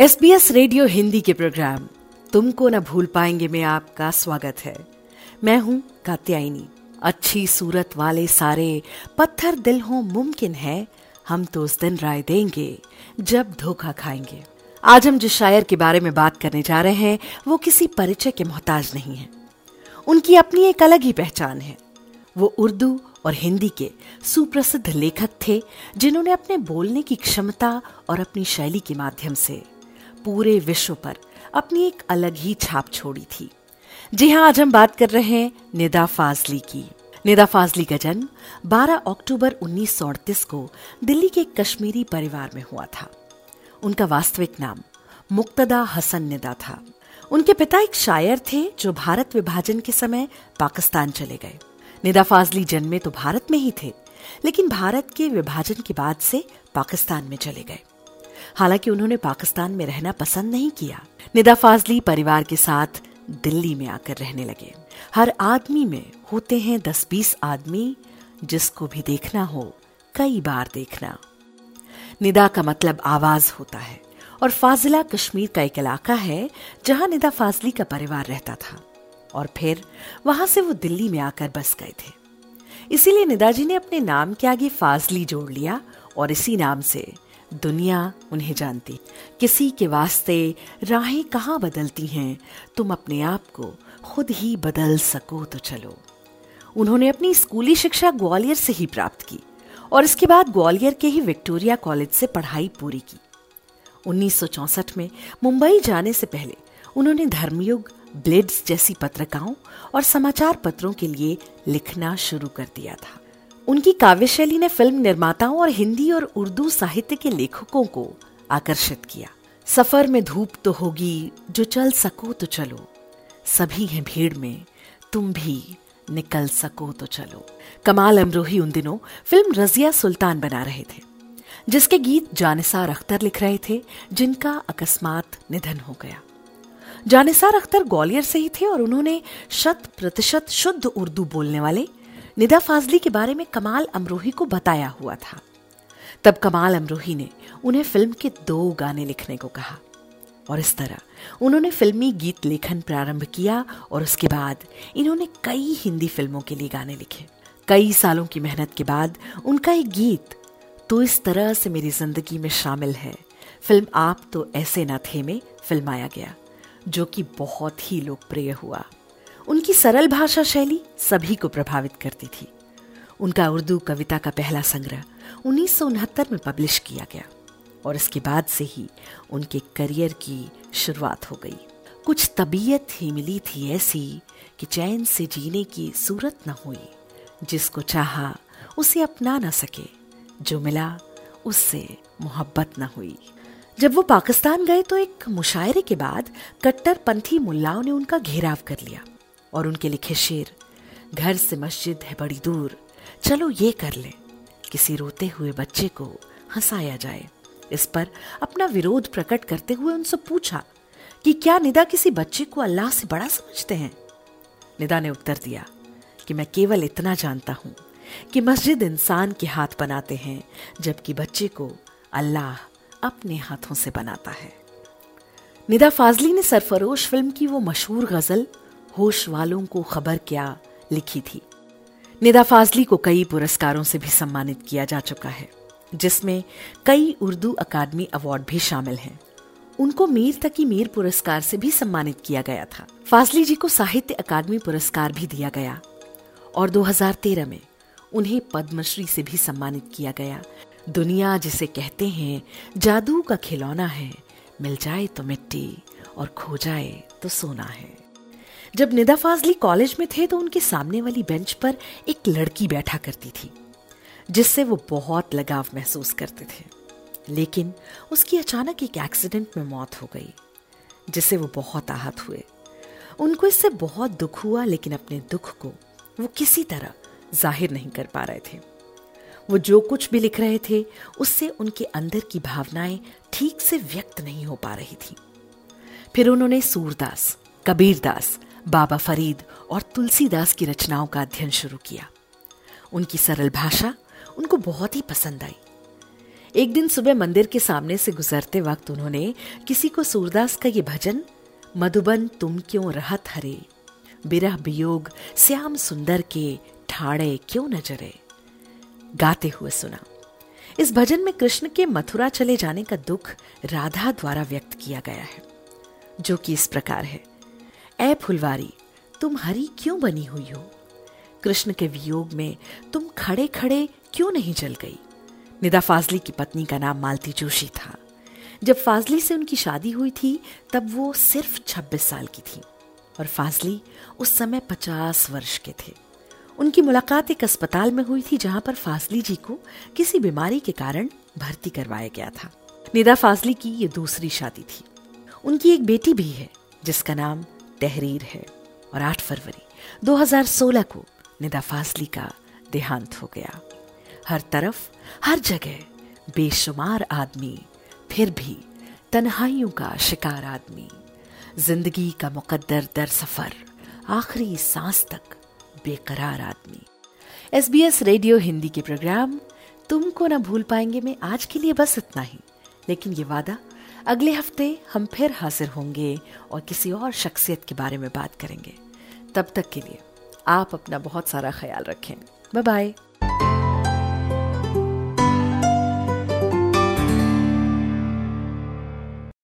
S B S radio Hindi के programme, तुमको न भूल पाएँगे में आपका स्वागत है। मैं हूँ कात्यायनी। अच्छी सूरत वाले सारे पत्थर दिल हो मुमकिन है, हम तो उस दिन राय देंगे, जब धोखा खाएँगे। आज हम जिस शायर के बारे में बात करने जा रहे हैं, वो किसी परिचय के मोहताज नहीं है। उनकी अपनी एक अलग ही पहचान है। वो उर्दू और हिंदी के सुप्रसिद्ध लेखक थे, जिन्होंने अपने बोलने की क्षमता और अपनी शैली के माध्यम से पूरे विश्व पर अपनी एक अलग ही छाप छोड़ी थी। जी हाँ आज हम बात कर रहे हैं निदा फाजली की। निदा फाजली का जन्म 12 अक्टूबर उन्नीस को दिल्ली के कश्मीरी परिवार में हुआ था। उनका वास्तविक नाम मुक्तदा हसन निदा था। उनके पिता एक शायर थे जो भारत विभाजन के समय पाकिस्तान चले गए। निदा फाजली जन्मे तो भारत में ही थे, लेकिन भारत के विभाजन के बाद से पाकिस्तान में चले गए। हालाँकि उन्होंने पाकिस्तान में रहना पसंद नहीं किया। निदा फाजली परिवार के साथ दिल्ली में आकर रहने लगे। हर आदमी में होते हैं दस बीस आदमी, जिसको भी देखना हो, कई बार देखना। निदा का मतलब आवाज़ होता है, और फाजिला कश्मीर का एक इलाका है, जहाँ निदा फाजली का परिवार रहता था, और फिर वहाँ से वो दिल्ली में आकर बस गए थे। इसीलिए निदाजी ने अपने नाम के आगे फाजली जोड़ लिया, और इसी नाम से दुनिया उन्हें जानती। किसी के वास्ते राहें कहाँ बदलती हैं, तुम अपने आप को खुद ही बदल सको तो चलो। उन्होंने अपनी स्कूली शिक्षा ग्वालियर से ही प्राप्त की और इसके बाद ग्वालियर के ही विक्टोरिया कॉलेज से पढ़ाई पूरी की। 1964 में मुंबई जाने से पहले उन्होंने धर्मयुग, ब्लेड्स जैसी पत्रिकाओं और समाचार पत्रों के लिए लिखना शुरू कर दिया था। उनकी काव्य शैली ने फ़िल्म निर्माताओं और हिंदी और उर्दू साहित्य के लेखकों को आकर्षित किया। सफ़र में धूप तो होगी, जो चल सको तो चलो। सभी हैं भीड़ में, तुम भी निकल सको तो चलो। कमाल अमरोही उन दिनों फ़िल्म रजिया सुल्तान बना रहे थे, जिसके गीत जानिसार अख्तर लिख रहे थे, जिनका अकस्मात निधन हो गया। जानिसार अख्तर ग्वालियर से ही थे और उन्होंने शत प्रतिशत शुद्ध उर्दू बोलने वाले निदा फाजली के बारे में कमाल अमरोही को बताया हुआ था। तब कमाल अमरोही ने उन्हें फ़िल्म के दो गाने लिखने को कहा। और इस तरह उन्होंने फिल्मी गीत लेखन प्रारंभ किया और उसके बाद इन्होंने कई हिंदी फ़िल्मों के लिए गाने लिखे। कई सालों की मेहनत के बाद उनका एक गीत तो इस तरह से मेरी ज़िंदगी में शामिल है। फ़िल्म आप तो ऐसे न थे में फिल्माया गया, जो कि बहुत ही लोकप्रिय हुआ। उनकी सरल भाषा शैली सभी को प्रभावित करती थी। उनका उर्दू कविता का पहला संग्रह उन्नीस सौ उनहत्तर में पब्लिश किया गया और इसके बाद से ही उनके करियर की शुरुआत हो गई। कुछ तबीयत ही मिली थी ऐसी कि चैन से जीने की सूरत न हुई, जिसको चाहा उसे अपना न सके, जो मिला उससे मोहब्बत न हुई। जब वो पाकिस्तान गए तो एक मुशायरे के बाद कट्टरपंथी मुल्लाओं ने उनका घेराव कर लिया। और उनके लिखे शेर। घर से मस्जिद है बड़ी दूर। चलो ये कर ले। किसी रोते हुए बच्चे को हंसाया जाए। इस पर अपना विरोध प्रकट करते हुए उनसे पूछा कि क्या निदा किसी बच्चे को अल्लाह से बड़ा समझते हैं? निदा ने उत्तर दिया कि मैं केवल इतना जानता हूँ कि मस्जिद इंसान के हाथ बनाते हैं, जबकि बच्चे को अल्लाह अपने हाथों से बनाता है। निदा फाजली ने सरफरोश फ़िल्म की वो मशहूर गज़ल होश वालों को खबर क्या लिखी थी। निदा फाजली को कई पुरस्कारों से भी सम्मानित किया जा चुका है, जिसमें कई उर्दू अकादमी अवार्ड भी शामिल हैं। उनको मीर तकी मीर पुरस्कार से भी सम्मानित किया गया था। फाजली जी को साहित्य अकादमी पुरस्कार भी दिया गया और 2013 में उन्हें पद्मश्री से भी सम्मानित किया गया। दुनिया जिसे कहते हैं, जादू का खिलौना है, मिल जाए तो मिट्टी और खो जाए तो सोना है। जब निदा फाजली कॉलेज में थे तो उनके सामने वाली बेंच पर एक लड़की बैठा करती थी, जिससे वो बहुत लगाव महसूस करते थे। लेकिन उसकी अचानक एक एक्सीडेंट में मौत हो गई, जिससे वो बहुत आहत हुए। उनको इससे बहुत दुख हुआ, लेकिन अपने दुख को वो किसी तरह ज़ाहिर नहीं कर पा रहे थे। वो जो कुछ भी लिख रहे थे, उससे उनके अंदर की भावनाएँ ठीक से व्यक्त नहीं हो पा रही थी। फिर उन्होंने सूरदास, कबीरदास बाबा फरीद और तुलसीदास की रचनाओं का अध्ययन शुरू किया। उनकी सरल भाषा उनको बहुत ही पसंद आई। एक दिन सुबह मंदिर के सामने से गुजरते वक्त उन्होंने किसी को सूरदास का ये भजन, मधुबन तुम क्यों रहत हरे बिरह वियोग श्याम सुंदर के ठाड़े क्यों नजरे गाते हुए सुना। इस भजन में कृष्ण के मथुरा चले जाने का दुख राधा द्वारा व्यक्त किया गया है, जो कि इस प्रकार है। ए फुलवारी, तुम हरी क्यों बनी हुई हो? कृष्ण के वियोग में तुम खड़े खड़े क्यों नहीं जल गई? निदा फाजली की पत्नी का नाम मालती जोशी था। जब फाजली से उनकी शादी हुई थी, तब वो सिर्फ़ 26 साल की थी और फाजली उस समय 50 वर्ष के थे। उनकी मुलाकात एक अस्पताल में हुई थी जहाँ पर फाजली जी को किसी बीमारी के कारण भर्ती करवाया गया था। निदा फाजली की ये दूसरी शादी थी। उनकी एक बेटी भी है, जिसका नाम तहरीर है और 8 फरवरी 2016 को निदा फाजली का देहांत हो गया। हर तरफ़, हर जगह बेशुमार आदमी, फिर भी तन्हाइयों का शिकार आदमी। ज़िंदगी का मुकद्दर दर सफ़र, आखिरी सांस तक बेकरार आदमी। S B S radio Hindi के प्रोग्राम तुमको ना भूल पाएँगे। में आज के लिए बस इतना ही। लेकिन ये वादा अगले हफ़्ते हम फिर हाजिर होंगे और किसी और शख्सियत के बारे में बात करेंगे। तब तक के लिए आप अपना बहुत सारा ख्याल रखें। Bye bye